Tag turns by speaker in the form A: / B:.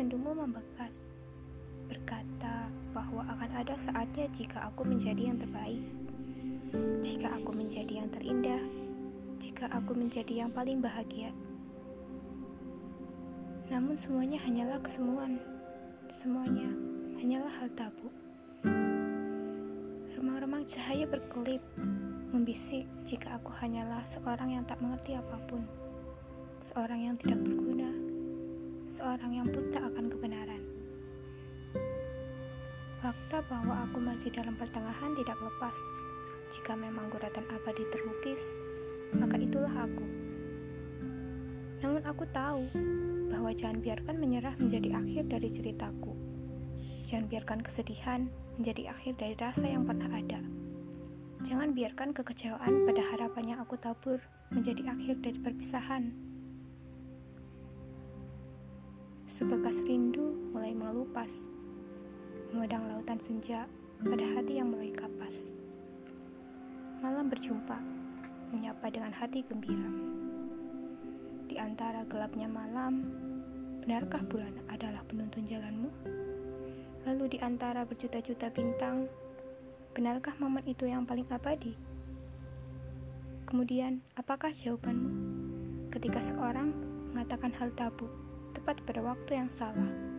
A: sendumu membekas, berkata bahwa akan ada saatnya jika aku menjadi yang terbaik, jika aku menjadi yang terindah, jika aku menjadi yang paling bahagia. Namun semuanya hanyalah kesemuan, semuanya hanyalah hal tabu. Remang-remang cahaya berkelip, membisik jika aku hanyalah seorang yang tak mengerti apa pun, seorang yang tidak berguna, seorang yang buta akan kebenaran. Fakta bahwa aku masih dalam pertengahan tidak lepas. Jika memang guratan abadi terlukis, maka itulah aku. Namun aku tahu bahwa jangan biarkan menyerah menjadi akhir dari ceritaku. Jangan biarkan kesedihan menjadi akhir dari rasa yang pernah ada. Jangan biarkan kekecewaan pada harapan yang aku tabur menjadi akhir dari perpisahan. Sebekas rindu mulai mengelupas, memedang lautan senja pada hati yang mulai kapas. Malam berjumpa, menyapa dengan hati gembira. Di antara gelapnya malam, benarkah bulan adalah penuntun jalanmu? Lalu di antara berjuta-juta bintang, benarkah momen itu yang paling abadi? Kemudian, apakah jawabanmu ketika seorang mengatakan hal tabu tepat pada waktu yang salah?